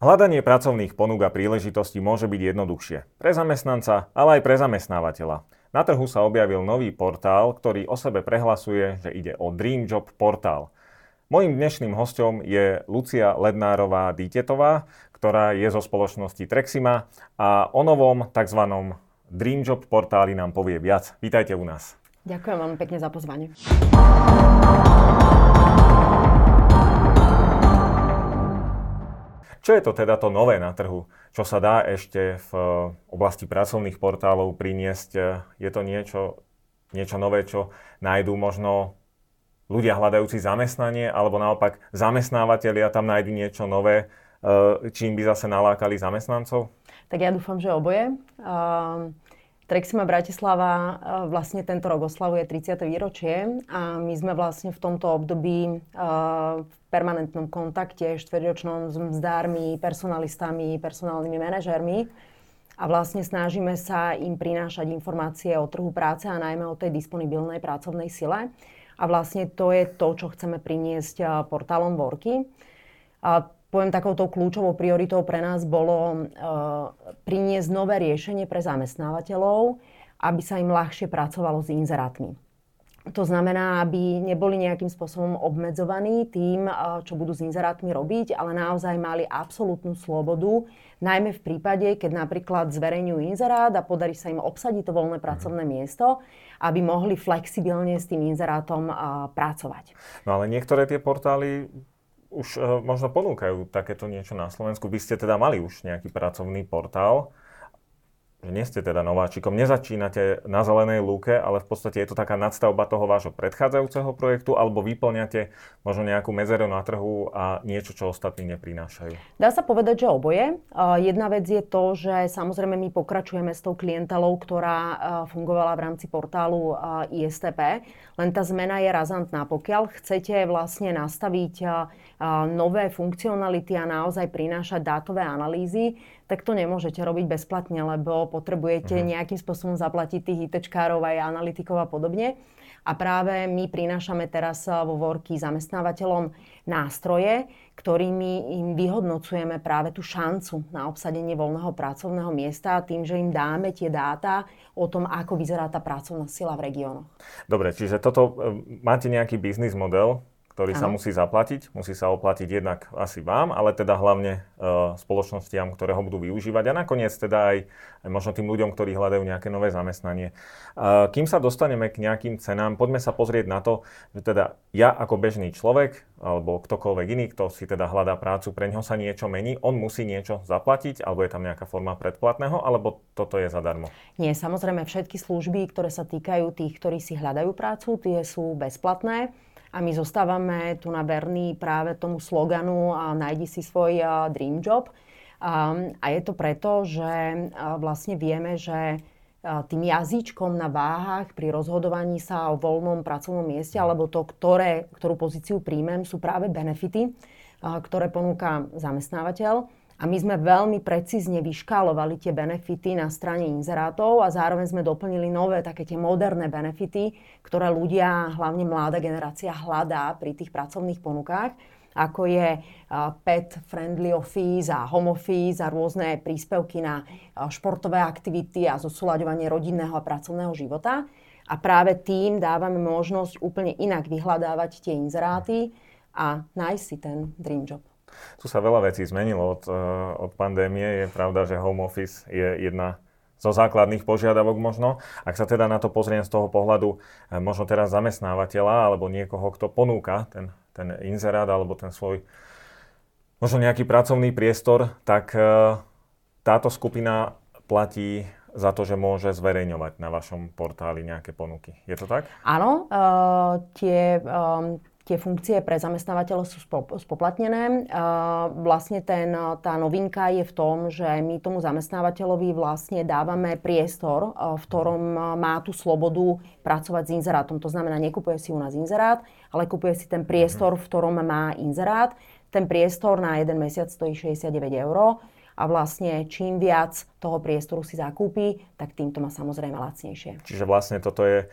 Hľadanie pracovných ponúk a príležitostí môže byť jednoduchšie. Pre zamestnanca, ale aj pre zamestnávateľa. Na trhu sa objavil nový portál, ktorý o sebe prehlasuje, že ide o Dream Job portál. Mojím dnešným hostom je Lucia Lednárová Dítetová, ktorá je zo spoločnosti Trexima a o novom tzv. Dream Job portáli nám povie viac. Vítajte u nás. Ďakujem veľmi pekne za pozvanie. Čo je to teda to nové na trhu? Čo sa dá ešte v oblasti pracovných portálov priniesť? Je to niečo, niečo nové, čo nájdú možno ľudia hľadajúci zamestnanie, alebo naopak zamestnávateľia tam nájdu niečo nové, e, čím by zase nalákali zamestnancov? Tak ja dúfam, že oboje. Uh, Trexima Bratislava uh, vlastne tento rok oslavuje 30. výročie a my sme vlastne v tomto období uh, permanentnom kontakte štvrťročnom s mzdármi, personalistami, personálnymi manažérmi a vlastne snažíme sa im prinášať informácie o trhu práce a najmä o tej disponibilnej pracovnej sile. A vlastne to je to, čo chceme priniesť portálom Worky. A poviem takouto kľúčovou prioritou pre nás bolo uh, priniesť nové riešenie pre zamestnávateľov, aby sa im ľahšie pracovalo s inzerátmi. To znamená, aby neboli nejakým spôsobom obmedzovaní tým, čo budú s inzerátmi robiť, ale naozaj mali absolútnu slobodu, najmä v prípade, keď napríklad zverejňujú inzerát a podarí sa im obsadiť to voľné pracovné miesto, aby mohli flexibilne s tým inzerátom pracovať. No ale niektoré tie portály už uh, možno ponúkajú takéto niečo na Slovensku. Vy ste teda mali už nejaký pracovný portál že nie ste teda nováčikom, nezačínate na zelenej lúke, ale v podstate je to taká nadstavba toho vášho predchádzajúceho projektu, alebo vyplňate možno nejakú medzeru na trhu a niečo, čo ostatní neprinášajú? Dá sa povedať, že oboje. Jedna vec je to, že samozrejme my pokračujeme s tou klientelou, ktorá fungovala v rámci portálu ISTP, len tá zmena je razantná. Pokiaľ chcete vlastne nastaviť nové funkcionality a naozaj prinášať dátové analýzy, tak to nemôžete robiť bezplatne, lebo potrebujete uh-huh. nejakým spôsobom zaplatiť tých ITčkárov aj analytikov a podobne. A práve my prinášame teraz eh, vo Worky zamestnávateľom nástroje, ktorými im vyhodnocujeme práve tú šancu na obsadenie voľného pracovného miesta tým, že im dáme tie dáta o tom, ako vyzerá tá pracovná sila v regiónoch. Dobre, čiže toto, eh, máte nejaký biznis model, ktorý ano. sa musí zaplatiť. Musí sa oplatiť jednak asi vám, ale teda hlavne uh, spoločnostiam, ktoré ho budú využívať a nakoniec teda aj, aj možno tým ľuďom, ktorí hľadajú nejaké nové zamestnanie. Uh, kým sa dostaneme k nejakým cenám, poďme sa pozrieť na to, že teda ja ako bežný človek alebo ktokoľvek iný, kto si teda hľadá prácu, pre ňoho sa niečo mení, on musí niečo zaplatiť, alebo je tam nejaká forma predplatného, alebo toto je zadarmo? Nie, samozrejme všetky služby, ktoré sa týkajú tých, ktorí si hľadajú prácu, tie sú bezplatné a my zostávame tu na verný práve tomu sloganu a nájdi si svoj dream job. A je to preto, že vlastne vieme, že tým jazyčkom na váhach pri rozhodovaní sa o voľnom pracovnom mieste alebo to, ktoré, ktorú pozíciu príjmem, sú práve benefity, ktoré ponúka zamestnávateľ. A my sme veľmi precízne vyškálovali tie benefity na strane inzerátov a zároveň sme doplnili nové také tie moderné benefity, ktoré ľudia, hlavne mladá generácia, hľadá pri tých pracovných ponukách ako je pet friendly office a home office a rôzne príspevky na športové aktivity a zosúľaďovanie rodinného a pracovného života. A práve tým dávame možnosť úplne inak vyhľadávať tie inzeráty a nájsť si ten dream job. Tu sa veľa vecí zmenilo od, eh, od pandémie. Je pravda, že home office je jedna zo základných požiadavok možno. Ak sa teda na to pozriem z toho pohľadu eh, možno teraz zamestnávateľa alebo niekoho, kto ponúka ten, ten inzerát alebo ten svoj možno nejaký pracovný priestor, tak eh, táto skupina platí za to, že môže zverejňovať na vašom portáli nejaké ponuky. Je to tak? Áno, uh, tie, um, tie funkcie pre zamestnávateľov sú spoplatnené. Vlastne ten, tá novinka je v tom, že my tomu zamestnávateľovi vlastne dávame priestor, v ktorom má tú slobodu pracovať s inzerátom. To znamená, nekupuje si u nás inzerát, ale kupuje si ten priestor, v ktorom má inzerát. Ten priestor na jeden mesiac stojí 69 eur a vlastne čím viac toho priestoru si zakúpi, tak týmto má samozrejme lacnejšie. Čiže vlastne toto je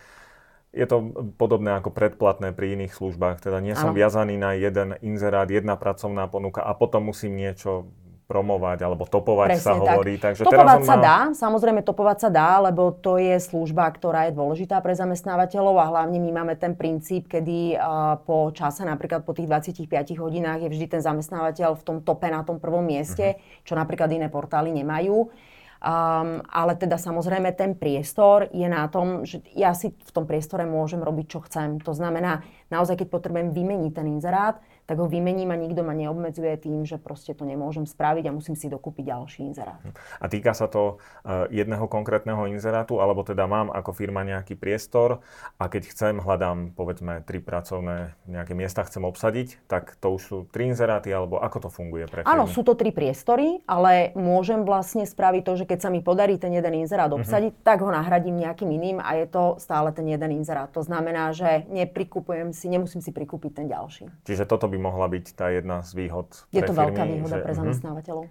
je to podobné ako predplatné pri iných službách. Teda nie som ano. viazaný na jeden inzerát, jedna pracovná ponuka a potom musím niečo promovať alebo topovať Presne, sa hovorí. Tak. Takže topovať teraz sa má... dá, samozrejme topovať sa dá, lebo to je služba, ktorá je dôležitá pre zamestnávateľov a hlavne my máme ten princíp, kedy uh, po čase, napríklad po tých 25 hodinách je vždy ten zamestnávateľ v tom tope na tom prvom mieste, uh-huh. čo napríklad iné portály nemajú. Um, ale teda samozrejme ten priestor je na tom, že ja si v tom priestore môžem robiť, čo chcem. To znamená, naozaj, keď potrebujem vymeniť ten inzerát, tak ho vymením a nikto ma neobmedzuje tým, že proste to nemôžem spraviť a musím si dokúpiť ďalší inzerát. A týka sa to uh, jedného konkrétneho inzerátu, alebo teda mám ako firma nejaký priestor a keď chcem, hľadám povedzme tri pracovné nejaké miesta chcem obsadiť, tak to už sú tri inzeráty, alebo ako to funguje pre firmy? Áno, sú to tri priestory, ale môžem vlastne spraviť to, že keď sa mi podarí ten jeden inzerát mhm. obsadiť, uh-huh. tak ho nahradím nejakým iným a je to stále ten jeden inzerát. To znamená, že neprikupujem si, nemusím si prikúpiť ten ďalší. Čiže toto by by mohla byť tá jedna z výhod Je to firmy, veľká výhoda že, pre mhm. zamestnávateľov.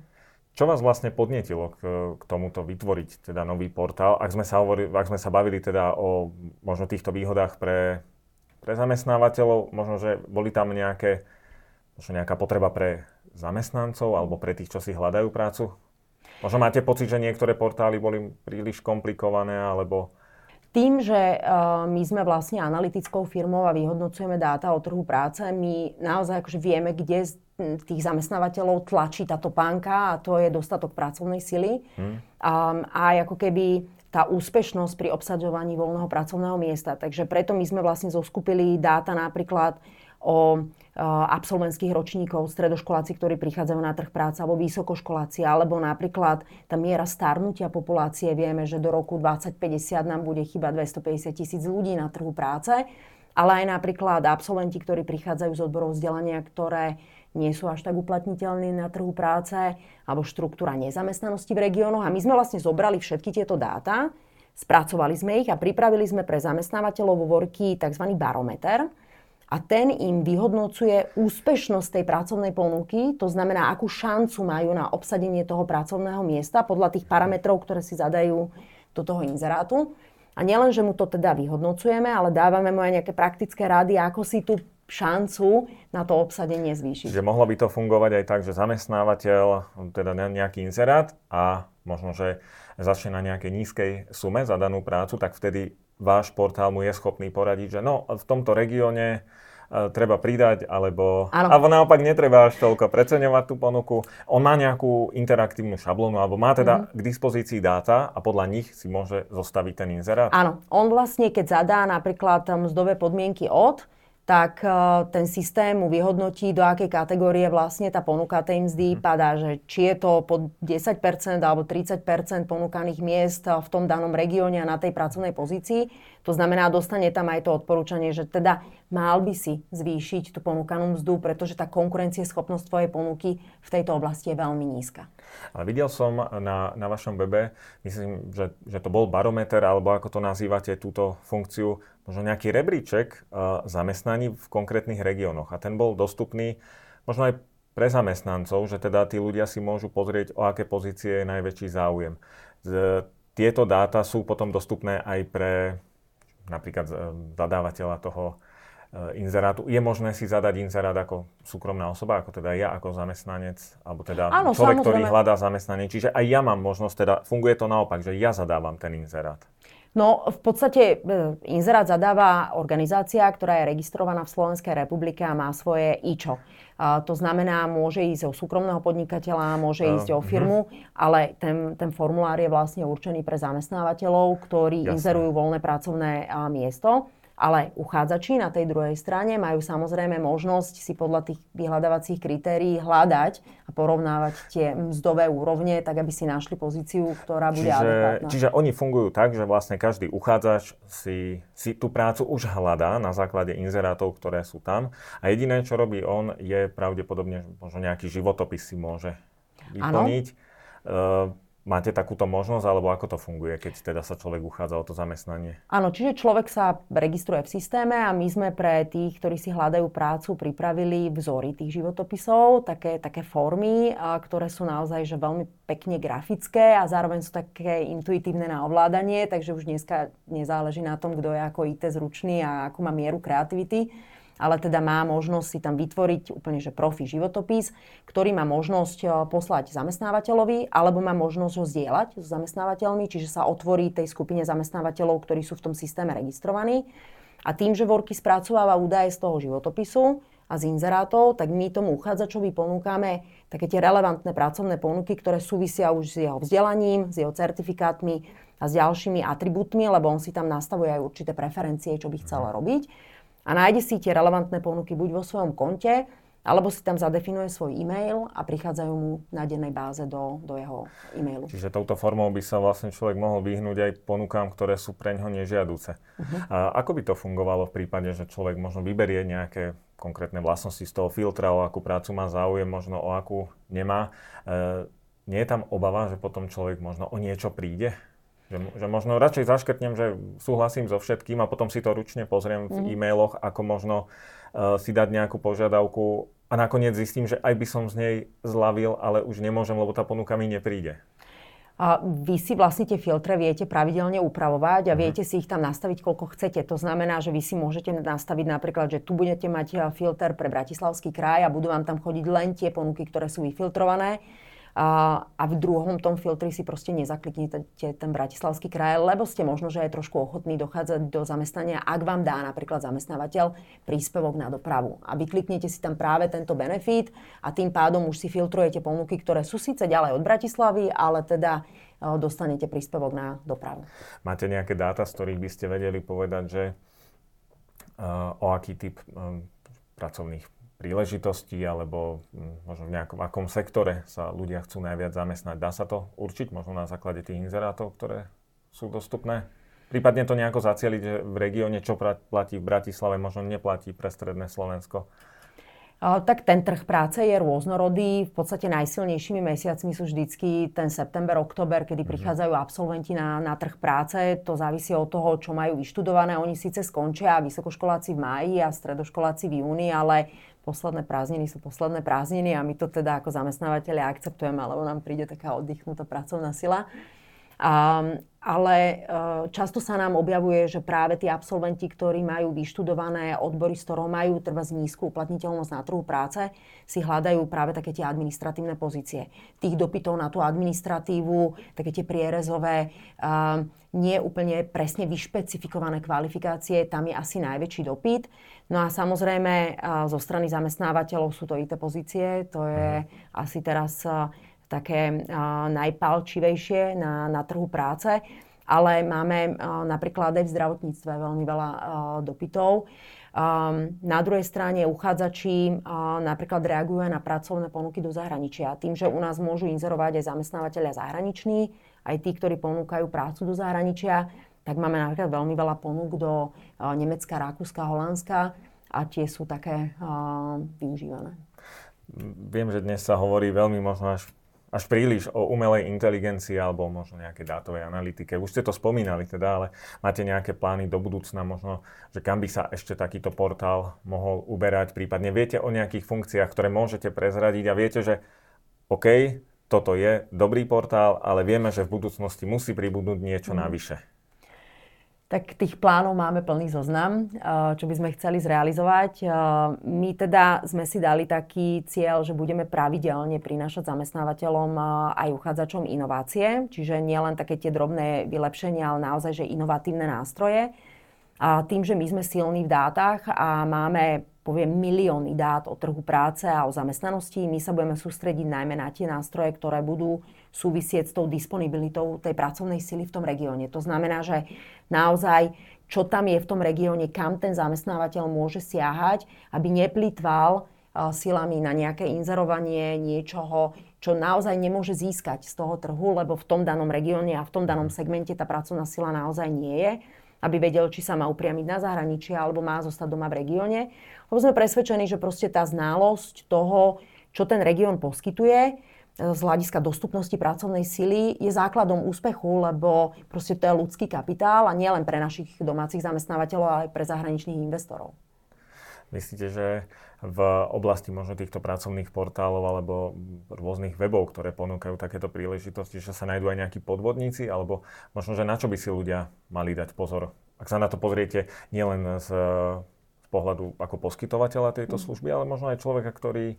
Čo vás vlastne podnetilo k, k tomuto vytvoriť teda nový portál? Ak sme sa, hovorili, ak sme sa bavili teda o možno týchto výhodách pre, pre zamestnávateľov, možno, že boli tam nejaké, možno nejaká potreba pre zamestnancov alebo pre tých, čo si hľadajú prácu? Možno máte pocit, že niektoré portály boli príliš komplikované alebo tým, že uh, my sme vlastne analytickou firmou a vyhodnocujeme dáta o trhu práce, my naozaj akože vieme, kde z tých zamestnávateľov tlačí táto pánka a to je dostatok pracovnej sily. Hmm. Um, a ako keby tá úspešnosť pri obsadzovaní voľného pracovného miesta. Takže preto my sme vlastne zoskupili dáta napríklad o absolventských ročníkov, stredoškoláci, ktorí prichádzajú na trh práce, alebo vysokoškoláci, alebo napríklad tá miera starnutia populácie. Vieme, že do roku 2050 nám bude chyba 250 tisíc ľudí na trhu práce, ale aj napríklad absolventi, ktorí prichádzajú z odborov vzdelania, ktoré nie sú až tak uplatniteľní na trhu práce, alebo štruktúra nezamestnanosti v regiónoch. A my sme vlastne zobrali všetky tieto dáta, spracovali sme ich a pripravili sme pre zamestnávateľov vo tzv. barometer, a ten im vyhodnocuje úspešnosť tej pracovnej ponuky, to znamená, akú šancu majú na obsadenie toho pracovného miesta podľa tých parametrov, ktoré si zadajú do toho inzerátu. A nielen, že mu to teda vyhodnocujeme, ale dávame mu aj nejaké praktické rady, ako si tú šancu na to obsadenie zvýšiť. Že mohlo by to fungovať aj tak, že zamestnávateľ, teda nejaký inzerát a možno, že začne na nejakej nízkej sume za danú prácu, tak vtedy váš portál mu je schopný poradiť, že no, v tomto regióne uh, treba pridať, alebo, alebo naopak netreba až toľko preceňovať tú ponuku. On má nejakú interaktívnu šablónu, alebo má teda mm. k dispozícii dáta a podľa nich si môže zostaviť ten inzerát? Áno, on vlastne, keď zadá napríklad mzdové podmienky od, tak eh, ten systém mu vyhodnotí, do akej kategórie vlastne tá ponuka tej mzdy mhm. padá, že či je to pod 10% alebo 30% ponúkaných miest v tom danom regióne a na tej pracovnej pozícii. To znamená, dostane tam aj to odporúčanie, že teda mal by si zvýšiť tú ponúkanú mzdu, pretože tá konkurencieschopnosť tvojej ponuky v tejto oblasti je veľmi nízka. Ale videl som na, na vašom webe, myslím, že, že to bol barometer, alebo ako to nazývate, túto funkciu, možno nejaký rebríček uh, zamestnaní v konkrétnych regiónoch. A ten bol dostupný možno aj pre zamestnancov, že teda tí ľudia si môžu pozrieť, o aké pozície je najväčší záujem. Z, tieto dáta sú potom dostupné aj pre napríklad zadávateľa toho inzerátu. Je možné si zadať inzerát ako súkromná osoba, ako teda ja ako zamestnanec, alebo teda Áno, človek, samozrejme. ktorý hľadá zamestnanie. Čiže aj ja mám možnosť, teda funguje to naopak, že ja zadávam ten inzerát. No, v podstate e, inzerát zadáva organizácia, ktorá je registrovaná v Slovenskej republike a má svoje IČO. A to znamená, môže ísť o súkromného podnikateľa, môže ísť uh, o firmu, uh-huh. ale ten, ten formulár je vlastne určený pre zamestnávateľov, ktorí Jasne. inzerujú voľné pracovné a, miesto. Ale uchádzači na tej druhej strane majú samozrejme možnosť si podľa tých vyhľadávacích kritérií hľadať a porovnávať tie mzdové úrovne, tak aby si našli pozíciu, ktorá bude čiže, adekvátna. Čiže oni fungujú tak, že vlastne každý uchádzač si, si tú prácu už hľadá na základe inzerátov, ktoré sú tam. A jediné, čo robí on, je pravdepodobne možno nejaký životopis si môže vyplniť. Ano. Máte takúto možnosť, alebo ako to funguje, keď teda sa človek uchádza o to zamestnanie? Áno, čiže človek sa registruje v systéme a my sme pre tých, ktorí si hľadajú prácu, pripravili vzory tých životopisov, také, také formy, ktoré sú naozaj že veľmi pekne grafické a zároveň sú také intuitívne na ovládanie, takže už dneska nezáleží na tom, kto je ako IT zručný a akú má mieru kreativity ale teda má možnosť si tam vytvoriť úplne že profi životopis, ktorý má možnosť e, poslať zamestnávateľovi alebo má možnosť ho zdieľať s zamestnávateľmi, čiže sa otvorí tej skupine zamestnávateľov, ktorí sú v tom systéme registrovaní. A tým, že Worky spracováva údaje z toho životopisu a z inzerátov, tak my tomu uchádzačovi ponúkame také tie relevantné pracovné ponuky, ktoré súvisia už s jeho vzdelaním, s jeho certifikátmi a s ďalšími atribútmi, lebo on si tam nastavuje aj určité preferencie, čo by chcel mhm. robiť a nájde si tie relevantné ponuky buď vo svojom konte, alebo si tam zadefinuje svoj e-mail a prichádzajú mu na dennej báze do, do jeho e-mailu. Čiže touto formou by sa vlastne človek mohol vyhnúť aj ponukám, ktoré sú pre ňoho nežiaduce. Uh-huh. A ako by to fungovalo v prípade, že človek možno vyberie nejaké konkrétne vlastnosti z toho filtra, o akú prácu má záujem, možno o akú nemá. E, nie je tam obava, že potom človek možno o niečo príde? Že, že možno radšej zaškrtnem, že súhlasím so všetkým a potom si to ručne pozriem v mm. e-mailoch, ako možno uh, si dať nejakú požiadavku a nakoniec zistím, že aj by som z nej zlavil, ale už nemôžem, lebo tá ponuka mi nepríde. A vy si vlastne tie filtre viete pravidelne upravovať a mm. viete si ich tam nastaviť, koľko chcete. To znamená, že vy si môžete nastaviť napríklad, že tu budete mať filter pre Bratislavský kraj a budú vám tam chodiť len tie ponuky, ktoré sú vyfiltrované a, v druhom tom filtri si proste nezakliknete ten bratislavský kraj, lebo ste možno, že aj trošku ochotní dochádzať do zamestnania, ak vám dá napríklad zamestnávateľ príspevok na dopravu. A vykliknete si tam práve tento benefit a tým pádom už si filtrujete ponuky, ktoré sú síce ďalej od Bratislavy, ale teda e, dostanete príspevok na dopravu. Máte nejaké dáta, z ktorých by ste vedeli povedať, že uh, o aký typ um, pracovných príležitosti alebo hm, možno v nejakom akom sektore sa ľudia chcú najviac zamestnať. Dá sa to určiť možno na základe tých inzerátov, ktoré sú dostupné? Prípadne to nejako zacieliť, že v regióne, čo platí v Bratislave, možno neplatí pre stredné Slovensko. Tak ten trh práce je rôznorodý. V podstate najsilnejšími mesiacmi sú vždycky ten september, október, kedy mm-hmm. prichádzajú absolventi na, na trh práce. To závisí od toho, čo majú vyštudované. Oni síce skončia vysokoškoláci v máji a stredoškoláci v júni, ale posledné prázdniny sú posledné prázdniny a my to teda ako zamestnávateľe akceptujeme, lebo nám príde taká oddychnutá pracovná sila. Um, ale uh, často sa nám objavuje, že práve tí absolventi, ktorí majú vyštudované odbory, z ktorého majú trvá nízku uplatniteľnosť na trhu práce, si hľadajú práve také tie administratívne pozície. Tých dopytov na tú administratívu, také tie prierezové, nie úplne presne vyšpecifikované kvalifikácie, tam je asi najväčší dopyt. No a samozrejme zo strany zamestnávateľov sú to IT pozície, to je mhm. asi teraz také najpalčivejšie na, na trhu práce, ale máme napríklad aj v zdravotníctve veľmi veľa dopytov. Na druhej strane uchádzači napríklad reagujú na pracovné ponuky do zahraničia. Tým, že u nás môžu inzerovať aj zamestnávateľia zahraniční, aj tí, ktorí ponúkajú prácu do zahraničia, tak máme napríklad veľmi veľa ponúk do Nemecka, Rakúska, Holandska a tie sú také využívané. Viem, že dnes sa hovorí veľmi možno až až príliš o umelej inteligencii alebo možno nejaké dátovej analytike. Už ste to spomínali teda, ale máte nejaké plány do budúcna možno, že kam by sa ešte takýto portál mohol uberať, prípadne viete o nejakých funkciách, ktoré môžete prezradiť a viete, že OK, toto je dobrý portál, ale vieme, že v budúcnosti musí pribudnúť niečo mm. navyše. Tak tých plánov máme plný zoznam, eh, čo by sme chceli zrealizovať. Eh, my teda sme si dali taký cieľ, že budeme pravidelne prinášať zamestnávateľom eh, aj uchádzačom inovácie, čiže nielen také tie drobné vylepšenia, ale naozaj, že inovatívne nástroje. A tým, že my sme silní v dátach a máme poviem milióny dát o trhu práce a o zamestnanosti. My sa budeme sústrediť najmä na tie nástroje, ktoré budú súvisieť s tou disponibilitou tej pracovnej sily v tom regióne. To znamená, že naozaj čo tam je v tom regióne, kam ten zamestnávateľ môže siahať, aby neplýtval silami na nejaké inzerovanie niečoho, čo naozaj nemôže získať z toho trhu, lebo v tom danom regióne a v tom danom segmente tá pracovná sila naozaj nie je aby vedel, či sa má upriamiť na zahraničie alebo má zostať doma v regióne. Lebo sme presvedčení, že proste tá znalosť toho, čo ten región poskytuje, e, z hľadiska dostupnosti pracovnej sily je základom úspechu, lebo proste to je ľudský kapitál a nielen pre našich domácich zamestnávateľov, ale aj pre zahraničných investorov. Myslíte, že v oblasti možno týchto pracovných portálov alebo rôznych webov, ktoré ponúkajú takéto príležitosti, že sa nájdú aj nejakí podvodníci, alebo možno, že na čo by si ľudia mali dať pozor? Ak sa na to pozriete nielen z z pohľadu ako poskytovateľa tejto služby, ale možno aj človeka, ktorý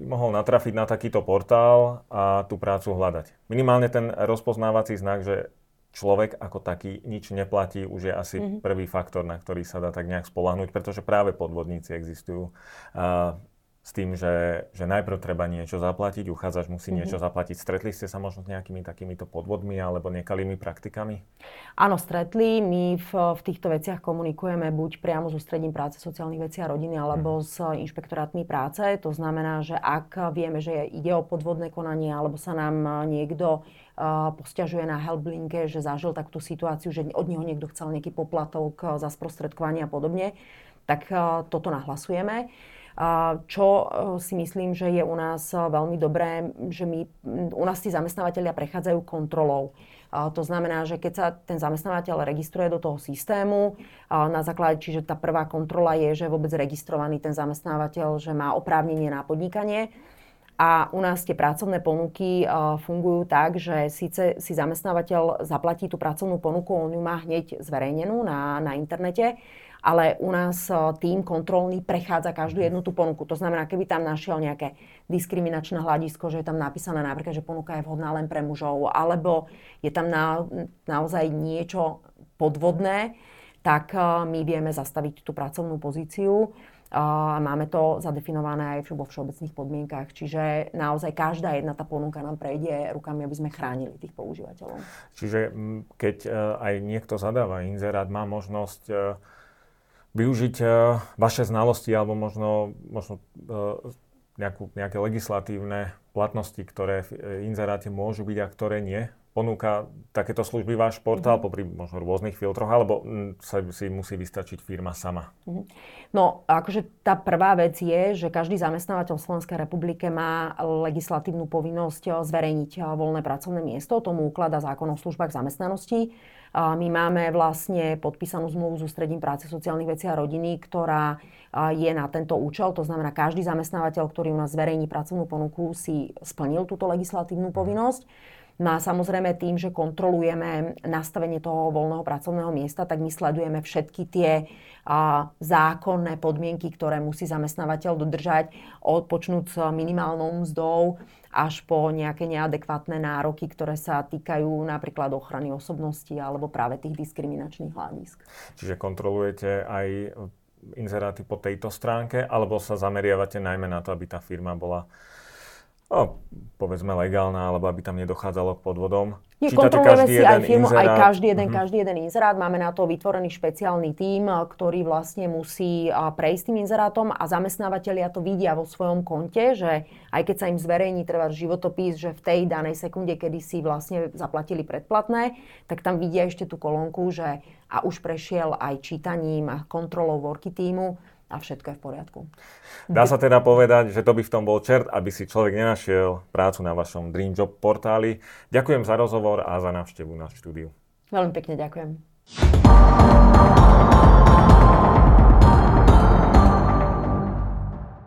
by mohol natrafiť na takýto portál a tú prácu hľadať. Minimálne ten rozpoznávací znak, že človek ako taký nič neplatí, už je asi mm-hmm. prvý faktor, na ktorý sa dá tak nejak spolahnuť, pretože práve podvodníci existujú. Uh, s tým, že, že najprv treba niečo zaplatiť, uchádzač musí mm-hmm. niečo zaplatiť. Stretli ste sa možno s nejakými takýmito podvodmi alebo nekalými praktikami? Áno, stretli. My v, v týchto veciach komunikujeme buď priamo so Ústredím práce, sociálnych vecí a rodiny alebo mm-hmm. s inšpektorátmi práce. To znamená, že ak vieme, že ide o podvodné konanie alebo sa nám niekto posťažuje na helplinke, že zažil takúto situáciu, že od neho niekto chcel nejaký poplatok za sprostredkovanie a podobne, tak uh, toto nahlasujeme. Čo si myslím, že je u nás veľmi dobré, že my, u nás tí zamestnávateľia prechádzajú kontrolou. To znamená, že keď sa ten zamestnávateľ registruje do toho systému, na základe, čiže tá prvá kontrola je, že vôbec registrovaný ten zamestnávateľ, že má oprávnenie na podnikanie. A u nás tie pracovné ponuky fungujú tak, že síce si zamestnávateľ zaplatí tú pracovnú ponuku, on ju má hneď zverejnenú na, na internete, ale u nás e, tým kontrolný prechádza každú jednu tú ponuku. To znamená, keby tam našiel nejaké diskriminačné hľadisko, že je tam napísané napríklad, že ponuka je vhodná len pre mužov, alebo je tam na, naozaj niečo podvodné, tak e, my vieme zastaviť tú pracovnú pozíciu. A máme to zadefinované aj vo všeobecných podmienkach, čiže naozaj každá jedna tá ponuka nám prejde rukami, aby sme chránili tých používateľov. Čiže keď e, aj niekto zadáva inzerát, má možnosť využiť uh, vaše znalosti alebo možno, možno nejakú, nejaké legislatívne platnosti, ktoré v inzeráte môžu byť a ktoré nie? Ponúka takéto služby váš portál mm-hmm. popri možno rôznych filtroch, alebo m, sa si musí vystačiť firma sama? Mm-hmm. No, akože tá prvá vec je, že každý zamestnávateľ v Slovenskej republike má legislatívnu povinnosť zverejniť voľné pracovné miesto. Tomu ukladá zákon o službách zamestnanosti. My máme vlastne podpísanú zmluvu s Ústredím práce, sociálnych vecí a rodiny, ktorá je na tento účel. To znamená, každý zamestnávateľ, ktorý u nás zverejní pracovnú ponuku, si splnil túto legislatívnu povinnosť. No a samozrejme tým, že kontrolujeme nastavenie toho voľného pracovného miesta, tak my sledujeme všetky tie a, zákonné podmienky, ktoré musí zamestnávateľ dodržať, odpočnúť s minimálnou mzdou až po nejaké neadekvátne nároky, ktoré sa týkajú napríklad ochrany osobnosti alebo práve tých diskriminačných hľadisk. Čiže kontrolujete aj inzeráty po tejto stránke, alebo sa zameriavate najmä na to, aby tá firma bola no, povedzme legálna, alebo aby tam nedochádzalo k podvodom. Nie, kontrolujeme si aj firmu, inzerát. aj každý jeden, uh-huh. každý jeden inzerát. Máme na to vytvorený špeciálny tím, ktorý vlastne musí prejsť tým inzerátom a zamestnávateľia to vidia vo svojom konte, že aj keď sa im zverejní treba životopis, že v tej danej sekunde, kedy si vlastne zaplatili predplatné, tak tam vidia ešte tú kolónku, že a už prešiel aj čítaním a kontrolou worky týmu a všetko je v poriadku. Dá sa teda povedať, že to by v tom bol čert, aby si človek nenašiel prácu na vašom Dream Job portáli. Ďakujem za rozhovor a za návštevu na štúdiu. Veľmi pekne ďakujem.